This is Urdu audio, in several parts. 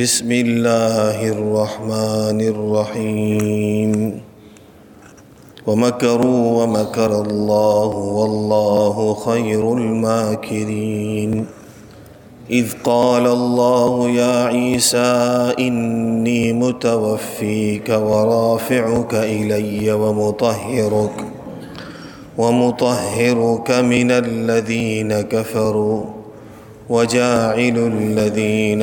بسم الله الرحمن الرحيم. ومكروا ومكر الله والله خير الماكرين. إذ قال الله يا عيسى إني متوفيك ورافعك إلي ومطهرك ومطهرك من الذين كفروا. وجاعل الذين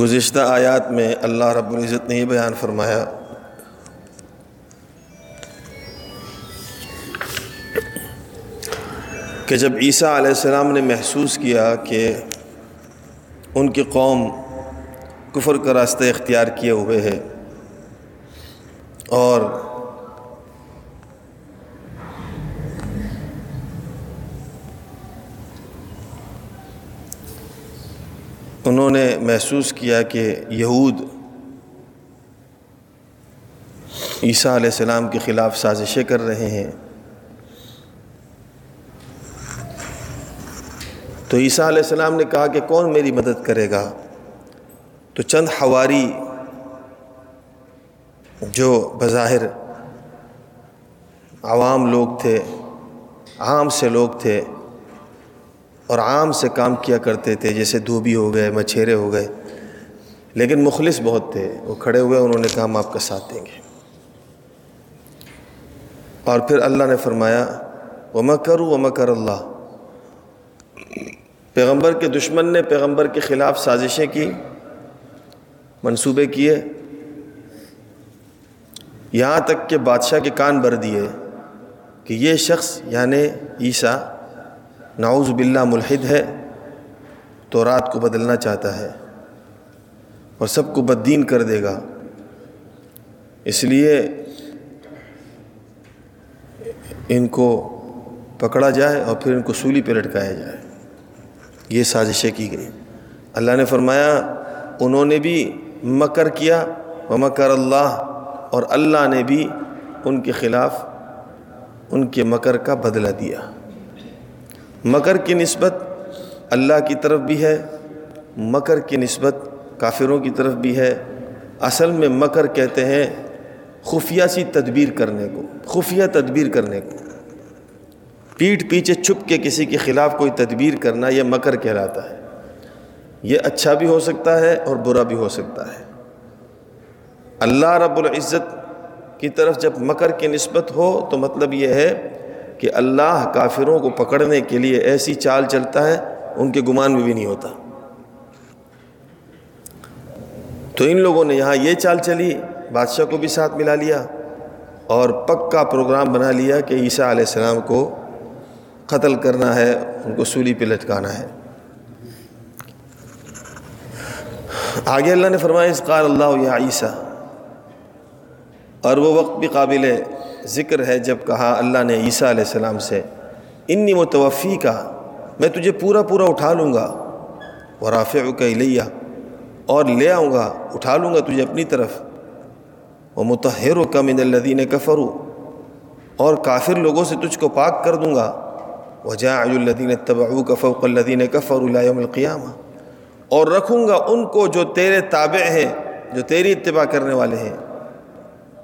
گزشتہ آیات میں اللہ رب العزت نے یہ بیان فرمایا۔ کہ جب عیسیٰ علیہ السلام نے محسوس کیا کہ ان کی قوم کفر کا راستہ اختیار کیے ہوئے ہے اور انہوں نے محسوس کیا کہ یہود عیسیٰ علیہ السلام کے خلاف سازشیں کر رہے ہیں۔ تو عیسیٰ علیہ السلام نے کہا کہ کون میری مدد کرے گا؟ تو چند حواری جو بظاہر عوام لوگ تھے، عام سے لوگ تھے اور عام سے کام کیا کرتے تھے، جیسے دھوبی ہو گئے، مچھیرے ہو گئے۔ لیکن مخلص بہت تھے، وہ کھڑے ہوئے، انہوں نے کہا، ہم آپ کا ساتھ دیں گے۔ اور پھر اللہ نے فرمایا وہ مکر و مکر اللہ پیغمبر کے دشمن نے پیغمبر کے خلاف سازشیں کی، منصوبے کیے۔ یہاں تک کہ بادشاہ کے کان بھر دیے کہ یہ شخص یعنی عیسیٰ نعوذ باللہ ملحد ہے، تو رات کو بدلنا چاہتا ہے اور سب کو بددین کر دے گا۔ اس لیے ان کو پکڑا جائے اور پھر ان کو سولی پہ لٹکایا جائے۔ یہ سازشیں کی گئی اللہ نے فرمایا، انہوں نے بھی مکر کیا و مکر اللہ، اور اللہ نے بھی ان کے خلاف ان کے مکر کا بدلہ دیا۔ مکر کی نسبت اللہ کی طرف بھی ہے، مکر کی نسبت کافروں کی طرف بھی ہے۔ اصل میں مکر کہتے ہیں خفیہ سی تدبیر کرنے کو، خفیہ تدبیر کرنے کو۔ پیٹھ پیچھے چھپ کے کسی کے خلاف کوئی تدبیر کرنا یہ مکر کہلاتا ہے۔ یہ اچھا بھی ہو سکتا ہے اور برا بھی ہو سکتا ہے۔ اللہ رب العزت کی طرف جب مکر کی نسبت ہو تو مطلب یہ ہے کہ اللہ کافروں کو پکڑنے کے لیے ایسی چال چلتا ہے، ان کے گمان میں بھی نہیں ہوتا۔ تو ان لوگوں نے یہاں یہ چال چلی، بادشاہ کو بھی ساتھ ملا لیا اور پکا پروگرام بنا لیا کہ عیسیٰ علیہ السلام کو قتل کرنا ہے، ان کو سولی پہ لٹکانا ہے۔ آگے اللہ نے فرمایا اس قال اللہ یا عیسیٰ، اور وہ وقت بھی قابل ہے ذکر ہے جب کہا اللہ نے عیسیٰ علیہ السلام سے، انی متوفی کا میں تجھے پورا پورا اٹھا لوں گا وہ رافع کا اور لے آؤں گا، اٹھا لوں گا تجھے اپنی طرف وہ متحر و کم الدین کفرو اور کافر لوگوں سے تجھ کو پاک کر دوں گا وجا الدین طبع کفوق الدین کفر الم القیامہ، اور رکھوں گا ان کو جو تیرے تابع ہیں، جو تیری اتباع کرنے والے ہیں۔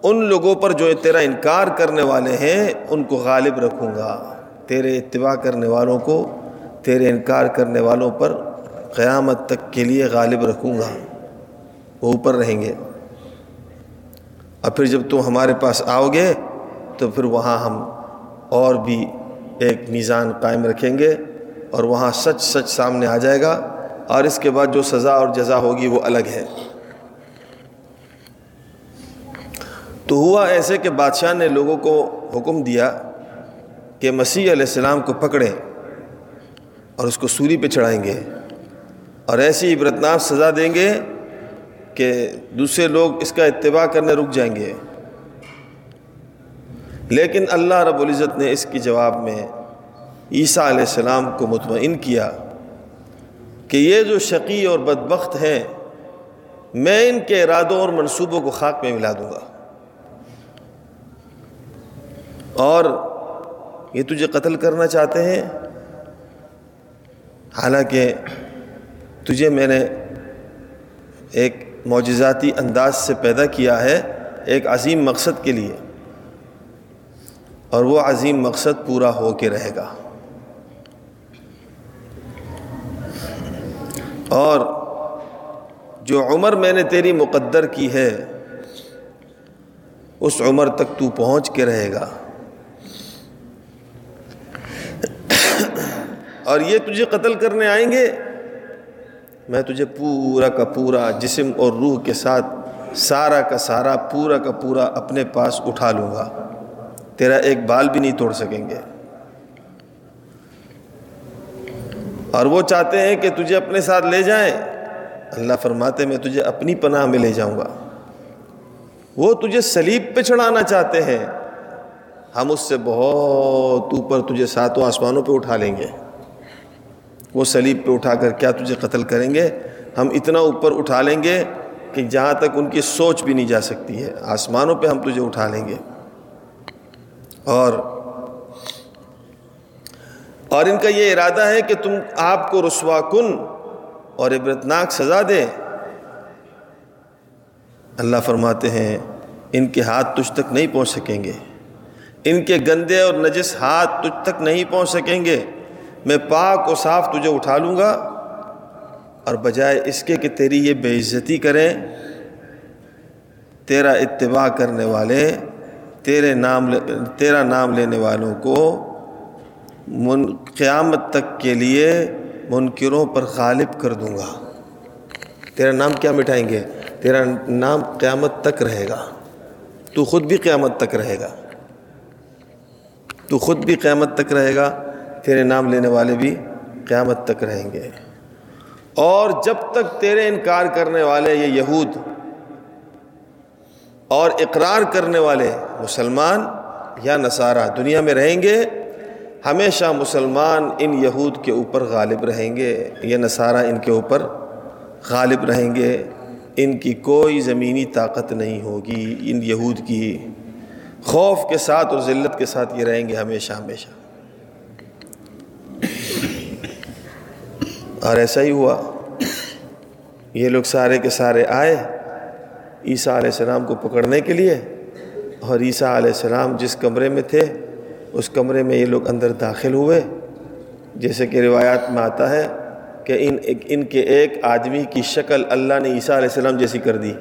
ان لوگوں پر جو تیرا انکار کرنے والے ہیں، ان کو غالب رکھوں گا۔ تیرے اتباع کرنے والوں کو، تیرے انکار کرنے والوں پر قیامت تک کے لیے غالب رکھوں گا۔ وہ اوپر رہیں گے۔ اور پھر جب تم ہمارے پاس آؤ گے، تو پھر وہاں ہم اور بھی ایک میزان قائم رکھیں گے اور وہاں سچ سچ سامنے آ جائے گا۔ اور اس کے بعد جو سزا اور جزا ہوگی وہ الگ ہے۔ تو ہوا ایسے کہ بادشاہ نے لوگوں کو حکم دیا کہ مسیح علیہ السلام کو پکڑیں اور اس کو سوری پہ چڑھائیں گے اور ایسی عبرتناک سزا دیں گے کہ دوسرے لوگ اس کا اتباع کرنے رک جائیں گے۔ لیکن اللہ رب العزت نے اس کی جواب میں عیسیٰ علیہ السلام کو مطمئن کیا کہ یہ جو شقی اور بدبخت ہیں، میں ان کے ارادوں اور منصوبوں کو خاک میں ملا دوں گا۔ اور یہ تجھے قتل کرنا چاہتے ہیں؟ حالانکہ تجھے میں نے ایک معجزاتی انداز سے پیدا کیا ہے ایک عظیم مقصد کے لیے، اور وہ عظیم مقصد پورا ہو کے رہے گا۔ اور جو عمر میں نے تیری مقدر کی ہے، اس عمر تک تو پہنچ کے رہے گا۔ اور یہ تجھے قتل کرنے آئیں گے؟ میں تجھے پورا کا پورا جسم اور روح کے ساتھ سارا کا سارا پورا کا پورا اپنے پاس اٹھا لوں گا۔ تیرا ایک بال بھی نہیں توڑ سکیں گے۔ اور وہ چاہتے ہیں کہ تجھے اپنے ساتھ لے جائیں۔ اللہ فرماتے میں تجھے اپنی پناہ میں لے جاؤں گا۔ وہ تجھے سلیب پہ چڑھانا چاہتے ہیں۔ ہم اس سے بہت اوپر تجھے ساتوں آسمانوں پہ اٹھا لیں گے۔ وہ سلیب پہ اٹھا کر کیا تجھے قتل کریں گے؟ ہم اتنا اوپر اٹھا لیں گے کہ جہاں تک ان کی سوچ بھی نہیں جا سکتی ہے۔ آسمانوں پہ ہم تجھے اٹھا لیں گے۔ اور اور ان کا یہ ارادہ ہے کہ تم آپ کو رسوا کن اور عبرتناک سزا دے۔ اللہ فرماتے ہیں، ان کے ہاتھ تجھ تک نہیں پہنچ سکیں گے۔ ان کے گندے اور نجس ہاتھ تجھ تک نہیں پہنچ سکیں گے۔ میں پاک و صاف تجھے اٹھا لوں گا اور بجائے اس کے کہ تیری یہ بے عزتی کریں، تیرا اتباع کرنے والے، تیرے نام تیرا نام لینے والوں کو من، قیامت تک کے لیے منکروں پر غالب کر دوں گا۔ تیرا نام کیا مٹائیں گے؟ تیرا نام قیامت تک رہے گا۔ تو خود بھی قیامت تک رہے گا۔ تو خود بھی قیامت تک رہے گا۔ تیرے نام لینے والے بھی قیامت تک رہیں گے۔ اور جب تک تیرے انکار کرنے والے یہ یہود اور اقرار کرنے والے مسلمان یا نصارہ دنیا میں رہیں گے، ہمیشہ مسلمان ان یہود کے اوپر غالب رہیں گے یا نصارہ ان کے اوپر غالب رہیں گے۔ ان کی کوئی زمینی طاقت نہیں ہوگی، ان یہود کی خوف کے ساتھ اور ذلت کے ساتھ یہ رہیں گے ہمیشہ ہمیشہ۔ اور ایسا ہی ہوا۔ یہ لوگ سارے کے سارے آئے عیسیٰ علیہ السلام کو پکڑنے کے لیے اور عیسیٰ علیہ السلام جس کمرے میں تھے، اس کمرے میں یہ لوگ اندر داخل ہوئے۔ جیسے کہ روایات میں آتا ہے کہ ان ان کے ایک آدمی کی شکل اللہ نے عیسیٰ علیہ السلام جیسی کر دی۔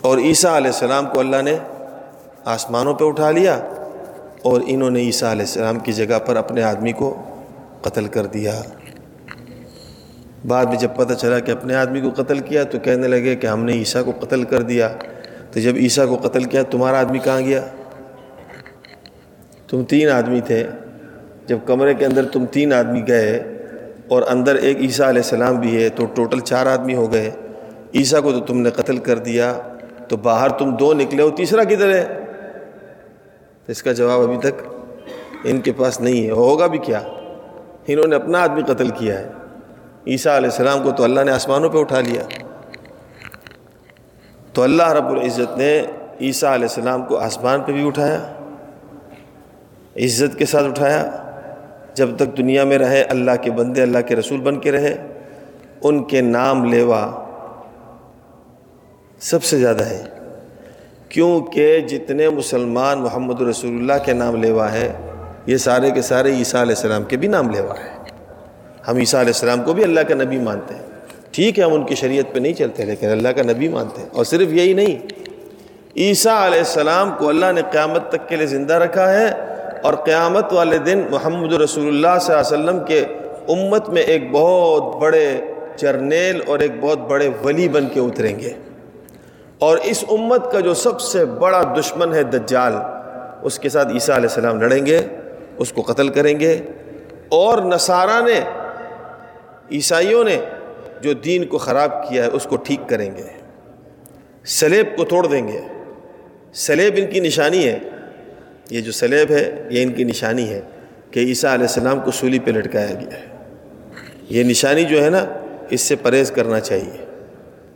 اور عیسیٰ علیہ السلام کو اللہ نے آسمانوں پہ اٹھا لیا اور انہوں نے عیسیٰ علیہ السلام کی جگہ پر اپنے آدمی کو قتل کر دیا۔ بعد میں جب پتہ چلا کہ اپنے آدمی کو قتل کیا تو کہنے لگے کہ ہم نے عیسیٰ کو قتل کر دیا۔ تو جب عیسیٰ کو قتل کیا تمہارا آدمی کہاں گیا؟ تم تین آدمی تھے۔ جب کمرے کے اندر تم تین آدمی گئے اور اندر ایک عیسیٰ علیہ السلام بھی ہے تو ٹوٹل چار آدمی ہو گئے۔ عیسیٰ کو تو تم نے قتل کر دیا۔ تو باہر تم دو نکلے ہو تیسرا کدھر ہے؟ اس کا جواب ابھی تک ان کے پاس نہیں ہے۔ ہوگا بھی کیا؟ انہوں نے اپنا آدمی قتل کیا ہے۔ عیسیٰ علیہ السلام کو تو اللہ نے آسمانوں پہ اٹھا لیا۔ تو اللہ رب العزت نے عیسیٰ علیہ السلام کو آسمان پہ بھی اٹھایا، عزت کے ساتھ اٹھایا۔ جب تک دنیا میں رہے، اللہ کے بندے، اللہ کے رسول بن کے رہے، ان کے نام لیوا سب سے زیادہ ہے۔ کیونکہ جتنے مسلمان محمد رسول اللہ کے نام لیوا ہے یہ سارے کے سارے عیسیٰ علیہ السلام کے بھی نام لیوا ہے۔ ہم عیسیٰ علیہ السلام کو بھی اللہ کا نبی مانتے ہیں۔ ٹھیک ہے، ہم ان کی شریعت پہ نہیں چلتے، لیکن اللہ کا نبی مانتے ہیں۔ اور صرف یہی نہیں، عیسیٰ علیہ السلام کو اللہ نے قیامت تک کے لیے زندہ رکھا ہے۔ اور قیامت والے دن محمد رسول اللہ صلی اللہ علیہ وسلم کے امت میں ایک بہت بڑے جرنیل اور ایک بہت بڑے ولی بن کے اتریں گے۔ اور اس امت کا جو سب سے بڑا دشمن ہے دجال، اس کے ساتھ عیسیٰ علیہ السلام لڑیں گے۔ اس کو قتل کریں گے۔ اور نصارہ نے، عیسائیوں نے جو دین کو خراب کیا ہے، اس کو ٹھیک کریں گے۔ سلیب کو توڑ دیں گے۔ سلیب ان کی نشانی ہے۔ یہ جو سلیب ہے، یہ ان کی نشانی ہے کہ عیسیٰ علیہ السلام کو سولی پہ لٹکایا گیا ہے۔ یہ نشانی جو ہے نا، اس سے پرہیز کرنا چاہیے۔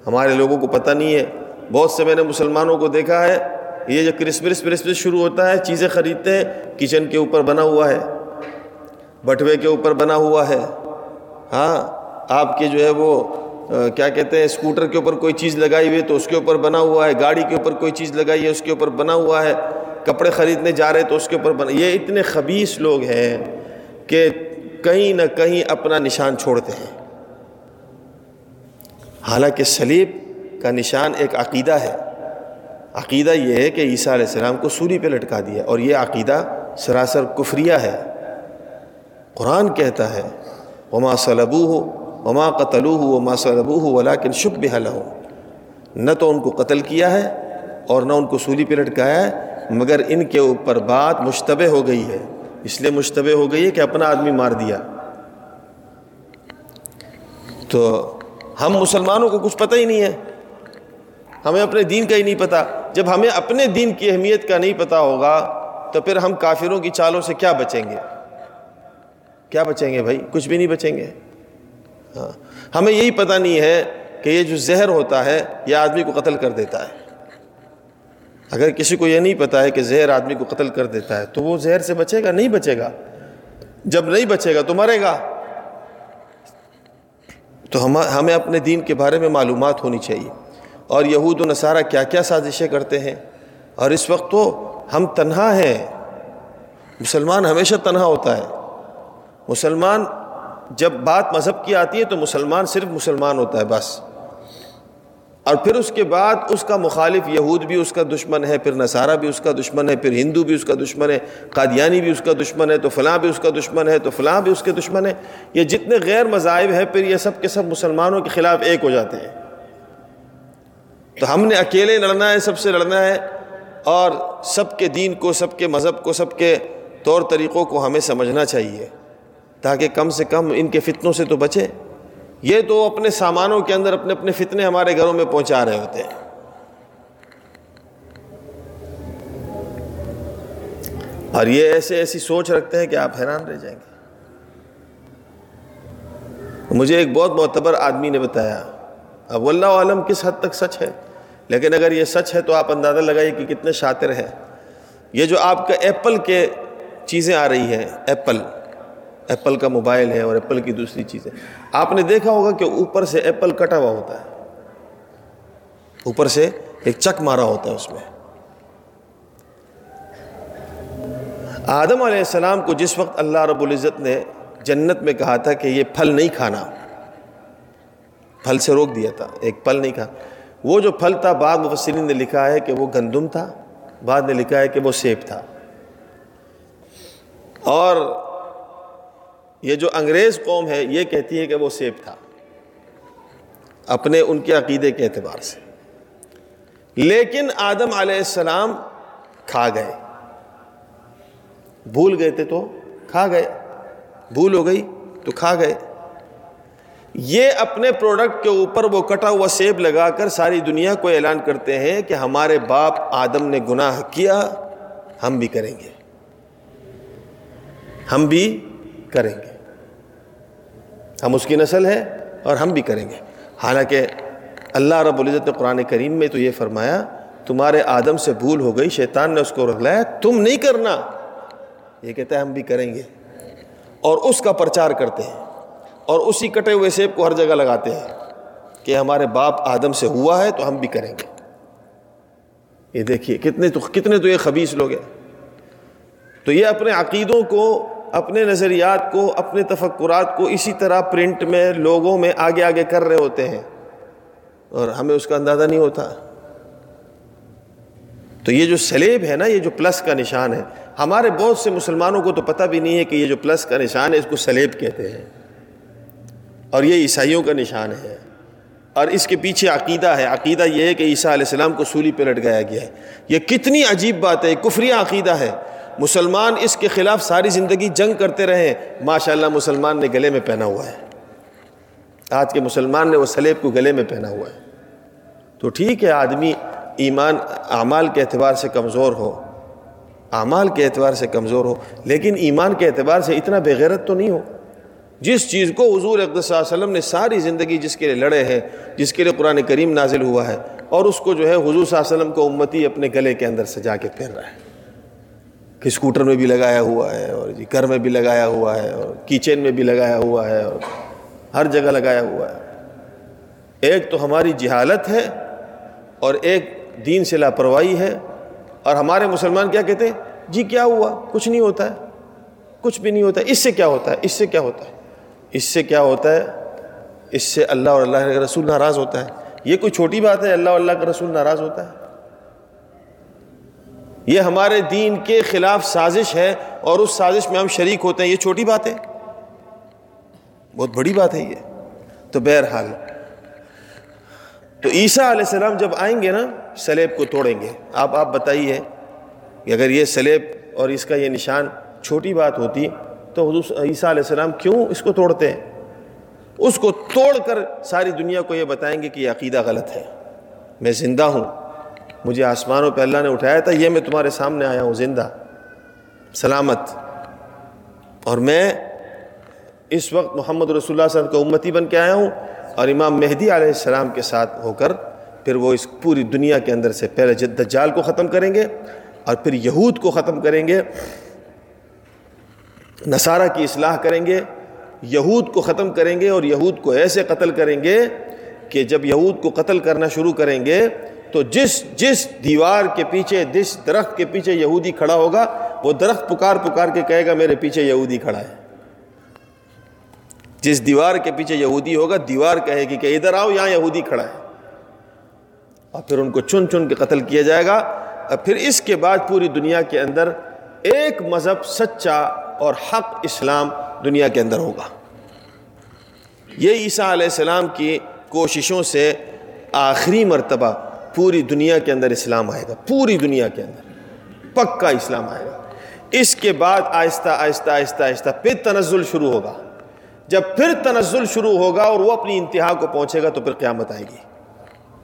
ہمارے لوگوں کو پتہ نہیں ہے۔ بہت سے میں نے مسلمانوں کو دیکھا ہے۔ یہ جو کرسمس ورسمس شروع ہوتا ہے، چیزیں خریدتے ہیں، کچن کے اوپر بنا ہوا ہے، بٹوے کے اوپر بنا ہوا ہے ہاں آپ کے جو ہے وہ کیا کہتے ہیں اسکوٹر کے اوپر کوئی چیز لگائی ہوئی تو اس کے اوپر بنا ہوا ہے، گاڑی کے اوپر کوئی چیز لگائی ہے، اس کے اوپر بنا ہوا ہے، کپڑے خریدنے جا رہے تو اس کے اوپر بنا، یہ اتنے خبیص لوگ ہیں کہ کہیں نہ کہیں اپنا نشان چھوڑتے ہیں۔ حالانکہ سلیب کا نشان ایک عقیدہ ہے۔ عقیدہ یہ ہے کہ عیسیٰ علیہ السلام کو سوری پہ لٹکا دیا اور یہ عقیدہ سراسر کفریہ ہے۔ قرآن کہتا ہے، وما صلبو ہو وما قتلو ہو وما صلبو ہو ولاکن شب بحل ہو نہ تو ان کو قتل کیا ہے اور نہ ان کو سولی پہ لٹکایا ہے، مگر ان کے اوپر بات مشتبہ ہو گئی ہے۔ اس لیے مشتبہ ہو گئی ہے کہ اپنا آدمی مار دیا۔ تو ہم مسلمانوں کو کچھ پتہ ہی نہیں ہے۔ ہمیں اپنے دین کا ہی نہیں پتہ جب ہمیں اپنے دین کی اہمیت کا نہیں پتہ ہوگا، تو پھر ہم کافروں کی چالوں سے کیا بچیں گے؟ کیا بچیں گے بھائی؟ کچھ بھی نہیں بچیں گے۔ ہاں۔ ہمیں یہی پتہ نہیں ہے کہ یہ جو زہر ہوتا ہے، یہ آدمی کو قتل کر دیتا ہے۔ اگر کسی کو یہ نہیں پتا ہے کہ زہر آدمی کو قتل کر دیتا ہے، تو وہ زہر سے بچے گا؟ نہیں بچے گا۔ جب نہیں بچے گا تو مرے گا۔ تو ہم ہمیں اپنے دین کے بارے میں معلومات ہونی چاہیے۔ اور یہود و نصارہ کیا کیا سازشیں کرتے ہیں؟ اور اس وقت تو ہم تنہا ہیں۔ مسلمان ہمیشہ تنہا ہوتا ہے۔ مسلمان جب بات مذہب کی آتی ہے تو مسلمان صرف مسلمان ہوتا ہے بس۔ اور پھر اس کے بعد اس کا مخالف یہود بھی اس کا دشمن ہے، پھر نصارہ بھی اس کا دشمن ہے، پھر ہندو بھی اس کا دشمن ہے، قادیانی بھی اس کا دشمن ہے، تو فلاں بھی اس کا دشمن ہے، تو فلاں بھی اس کے دشمن ہے۔ یہ جتنے غیر مذاہب ہیں، پھر یہ سب کے سب مسلمانوں کے خلاف ایک ہو جاتے ہیں۔ تو ہم نے اکیلے لڑنا ہے، سب سے لڑنا ہے اور سب کے دین کو، سب کے مذہب کو، سب کے طور طریقوں کو ہمیں سمجھنا چاہیے تاکہ کم سے کم ان کے فتنوں سے تو بچے۔ یہ تو اپنے سامانوں کے اندر، اپنے اپنے فتنے ہمارے گھروں میں پہنچا رہے ہوتے ہیں۔ اور یہ ایسے ایسی سوچ رکھتے ہیں کہ آپ حیران رہ جائیں گے۔ مجھے ایک بہت معتبر آدمی نے بتایا، اب اللہ عالم کس حد تک سچ ہے؟ لیکن اگر یہ سچ ہے تو آپ اندازہ لگائیے کہ کتنے شاطر ہیں۔ یہ جو آپ کا ایپل کے چیزیں آ رہی ہیں، ایپل ایپل کا موبائل ہے اور ایپل کی دوسری چیزیں۔ آپ نے دیکھا ہوگا کہ اوپر سے ایپل کٹا ہوا ہوتا ہے۔ اوپر سے ایک چک مارا ہوتا ہے اس میں۔ آدم علیہ السلام کو جس وقت اللہ رب العزت نے جنت میں کہا تھا کہ یہ پھل نہیں کھانا، پھل سے روک دیا تھا، ایک پھل نہیں کھانا۔ وہ جو پھل تھا بعد مفسرین نے لکھا ہے کہ وہ گندم تھا بعد نے لکھا ہے کہ وہ سیب تھا۔ اور یہ جو انگریز قوم ہے، یہ کہتی ہے کہ وہ سیب تھا۔ اپنے ان کے عقیدے کے اعتبار سے۔ لیکن آدم علیہ السلام کھا گئے۔ بھول گئے تھے تو کھا گئے۔ بھول ہو گئی تو کھا گئے۔ یہ اپنے پروڈکٹ کے اوپر وہ کٹا ہوا سیب لگا کر ساری دنیا کو اعلان کرتے ہیں کہ ہمارے باپ آدم نے گناہ کیا، ہم بھی کریں گے۔ ہم بھی کریں گے۔ ہم اس کی نسل ہے اور ہم بھی کریں گے۔ حالانکہ اللہ رب العزت نے قرآن کریم میں تو یہ فرمایا، تمہارے آدم سے بھول ہو گئی، شیطان نے اس کو رکھلایا تم نہیں کرنا۔ یہ کہتا ہے ہم بھی کریں گے۔ اور اس کا پرچار کرتے ہیں۔ اور اسی کٹے ہوئے سیب کو ہر جگہ لگاتے ہیں کہ ہمارے باپ آدم سے ہوا ہے تو ہم بھی کریں گے۔ یہ دیکھیے کتنے تو کتنے تو یہ خبیص لوگ ہیں۔ تو یہ اپنے عقیدوں کو، اپنے نظریات کو، اپنے تفکرات کو اسی طرح پرنٹ میں لوگوں میں آگے آگے کر رہے ہوتے ہیں۔ اور ہمیں اس کا اندازہ نہیں ہوتا۔ تو یہ جو سلیب ہے نا، یہ جو پلس کا نشان ہے، ہمارے بہت سے مسلمانوں کو تو پتہ بھی نہیں ہے کہ یہ جو پلس کا نشان ہے، اس کو سلیب کہتے ہیں۔ اور یہ عیسائیوں کا نشان ہے۔ اور اس کے پیچھے عقیدہ ہے۔ عقیدہ یہ ہے کہ عیسیٰ علیہ السلام کو سولی پہ لٹ گایا گیا ہے۔ یہ کتنی عجیب بات ہے۔ کفری عقیدہ ہے۔ مسلمان اس کے خلاف ساری زندگی جنگ کرتے رہے ماشاء اللہ مسلمان نے گلے میں پہنا ہوا ہے۔ آج کے مسلمان نے وہ سلیب کو گلے میں پہنا ہوا ہے۔ تو ٹھیک ہے، آدمی ایمان، اعمال کے اعتبار سے کمزور ہو۔ اعمال کے اعتبار سے کمزور ہو۔ لیکن ایمان کے اعتبار سے اتنا بغیرت تو نہیں ہو۔ جس چیز کو حضور اقدس صلی اللہ علیہ وسلم نے ساری زندگی جس کے لیے لڑے ہیں، جس کے لیے قرآن کریم نازل ہوا ہے، اور اس کو جو ہے حضور صلی اللہ علیہ وسلم کو امتی اپنے گلے کے اندر سجا کے پھیر رہا ہے۔ کہ اسکوٹر میں بھی لگایا ہوا ہے، اور جی گھر میں بھی لگایا ہوا ہے، اور کچن میں بھی لگایا ہوا ہے، اور ہر جگہ لگایا ہوا ہے۔ ایک تو ہماری جہالت ہے، اور ایک دین سے لاپرواہی ہے۔ اور ہمارے مسلمان کیا کہتے ہیں؟ جی کیا ہوا؟ کچھ نہیں ہوتا ہے، کچھ بھی نہیں ہوتا ہے۔ اس سے کیا ہوتا ہے؟ اس سے کیا ہوتا ہے؟ اس سے کیا ہوتا ہے؟ اس سے اللہ اور اللہ کا رسول ناراض ہوتا ہے۔ یہ کوئی چھوٹی بات ہے، اللہ اور اللہ کا رسول ناراض ہوتا ہے۔ یہ ہمارے دین کے خلاف سازش ہے اور اس سازش میں ہم شریک ہوتے ہیں۔ یہ چھوٹی بات ہے۔ بہت بڑی بات ہے یہ۔ تو بہرحال، تو عیسیٰ علیہ السلام جب آئیں گے نا، سلیب کو توڑیں گے۔ آپ آپ بتائیے کہ اگر یہ سلیب اور اس کا یہ نشان چھوٹی بات ہوتی تو حضور عیسیٰ علیہ السلام کیوں اس کو توڑتے ہیں؟ اس کو توڑ کر ساری دنیا کو یہ بتائیں گے کہ یہ عقیدہ غلط ہے۔ میں زندہ ہوں۔ مجھے آسمانوں پہ اللہ نے اٹھایا تھا، یہ میں تمہارے سامنے آیا ہوں زندہ۔ سلامت۔ اور میں اس وقت محمد رسول اللہ صلی اللہ علیہ وسلم کا امتی بن کے آیا ہوں اور امام مہدی علیہ السلام کے ساتھ ہو کر پھر وہ اس پوری دنیا کے اندر سے پہلے دجال کو ختم کریں گے اور پھر یہود کو ختم کریں گے۔ نصارہ کی اصلاح کریں گے، یہود کو ختم کریں گے اور یہود کو ایسے قتل کریں گے کہ جب یہود کو قتل کرنا شروع کریں گے تو جس جس دیوار کے پیچھے، جس درخت کے پیچھے یہودی کھڑا ہوگا، وہ درخت پکار پکار کے کہے گا، میرے پیچھے یہودی کھڑا ہے۔ جس دیوار کے پیچھے یہودی ہوگا، دیوار کہے گی کہ ادھر آؤ، یہاں یہودی کھڑا ہے۔ اور پھر ان کو چن چن کے قتل کیا جائے گا۔ اور پھر اس کے بعد پوری دنیا کے اندر ایک مذہب سچا اور حق اسلام دنیا کے اندر ہوگا۔ یہ عیسیٰ علیہ السلام کی کوششوں سے آخری مرتبہ پوری دنیا کے اندر اسلام آئے گا، پوری دنیا کے اندر۔ پکا اسلام آئے گا۔ اس کے بعد آہستہ آہستہ آہستہ آہستہ پھر تنزل شروع ہوگا۔ جب پھر تنزل شروع ہوگا اور وہ اپنی انتہا کو پہنچے گا تو پھر قیامت آئے گی۔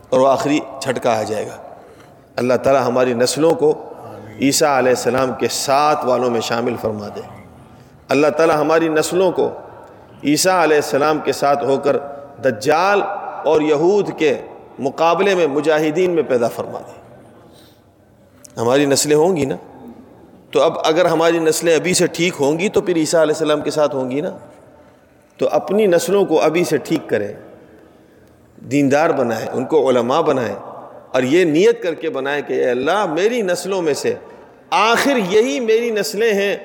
اور وہ آخری جھٹکا آ جائے گا۔ اللہ تعالیٰ ہماری نسلوں کو عیسیٰ علیہ السلام کے ساتھ والوں میں شامل فرما دے۔ اللہ تعالیٰ ہماری نسلوں کو عیسیٰ علیہ السلام کے ساتھ ہو کر دجال اور یہود کے مقابلے میں مجاہدین میں پیدا فرما دے۔ ہماری نسلیں ہوں گی نا؟ تو اب اگر ہماری نسلیں ابھی سے ٹھیک ہوں گی تو پھر عیسیٰ علیہ السلام کے ساتھ ہوں گی نا؟ تو اپنی نسلوں کو ابھی سے ٹھیک کریں، دیندار بنائیں، ان کو علماء بنائیں اور یہ نیت کر کے بنائیں کہ اے اللہ میری نسلوں میں سے آخر یہی میری نسلیں ہیں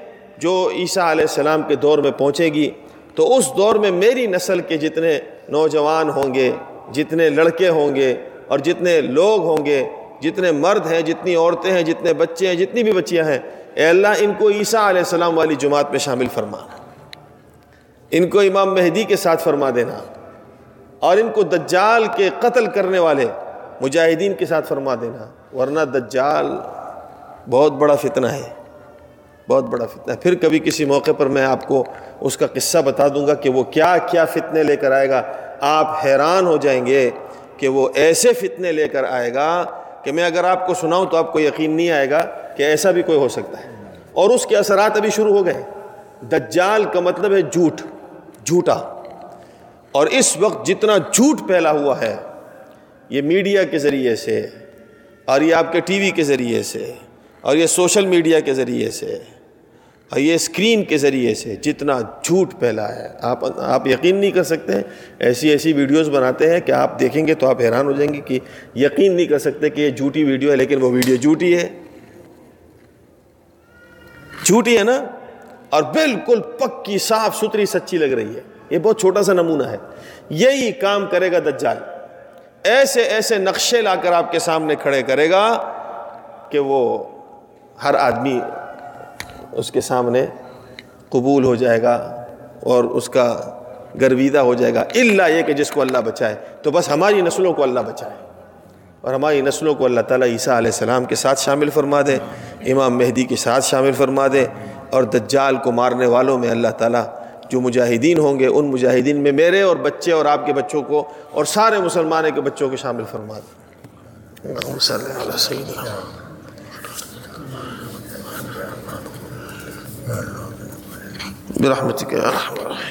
جو عیسیٰ علیہ السلام کے دور میں پہنچے گی، تو اس دور میں میری نسل کے جتنے نوجوان ہوں گے، جتنے لڑکے ہوں گے اور جتنے لوگ ہوں گے، جتنے مرد ہیں، جتنی عورتیں ہیں، جتنے بچے ہیں، جتنی بھی بچیاں ہیں، اے اللہ ان کو عیسیٰ علیہ السلام والی جماعت میں شامل فرمانا ان کو امام مہدی کے ساتھ فرما دینا۔ اور ان کو دجال کے قتل کرنے والے مجاہدین کے ساتھ فرما دینا۔ ورنہ دجال بہت بڑا فتنہ ہے۔ بہت بڑا فتنہ ہے۔ پھر کبھی کسی موقع پر میں آپ کو اس کا قصہ بتا دوں گا کہ وہ کیا کیا فتنے لے کر آئے گا۔ آپ حیران ہو جائیں گے کہ وہ ایسے فتنے لے کر آئے گا کہ میں اگر آپ کو سناؤں تو آپ کو یقین نہیں آئے گا کہ ایسا بھی کوئی ہو سکتا ہے۔ اور اس کے اثرات ابھی شروع ہو گئے۔ دجال کا مطلب ہے جھوٹ، جھوٹا۔ اور اس وقت جتنا جھوٹ پھیلا ہوا ہے، یہ میڈیا کے ذریعے سے اور یہ آپ کے ٹی وی کے ذریعے سے اور یہ سوشل میڈیا کے ذریعے سے اور یہ اسکرین کے ذریعے سے جتنا جھوٹ پھیلا ہے۔ آپ آپ یقین نہیں کر سکتے، ایسی ایسی ویڈیوز بناتے ہیں کہ آپ دیکھیں گے تو آپ حیران ہو جائیں گے کہ یقین نہیں کر سکتے کہ یہ جھوٹی ویڈیو ہے، لیکن وہ ویڈیو جھوٹی ہے۔ جھوٹی ہے نا؟ اور بالکل پکی، صاف ستھری، سچی لگ رہی ہے۔ یہ بہت چھوٹا سا نمونہ ہے۔ یہی کام کرے گا دجال۔ ایسے ایسے نقشے لا کر آپ کے سامنے کھڑے کرے گا کہ وہ ہر آدمی اس کے سامنے قبول ہو جائے گا اور اس کا گرویدہ ہو جائے گا۔ اللہ یہ کہ جس کو اللہ بچائے۔ تو بس ہماری نسلوں کو اللہ بچائے۔ اور ہماری نسلوں کو اللہ تعالیٰ عیسیٰ علیہ السلام کے ساتھ شامل فرما دے۔ امام مہدی کے ساتھ شامل فرما دے۔ اور دجال کو مارنے والوں میں اللہ تعالیٰ جو مجاہدین ہوں گے، ان مجاہدین میں میرے اور بچے اور آپ کے بچوں کو اور سارے مسلمانوں کے بچوں کو شامل فرما دے۔ برحمتك يا ارحم الراحمين.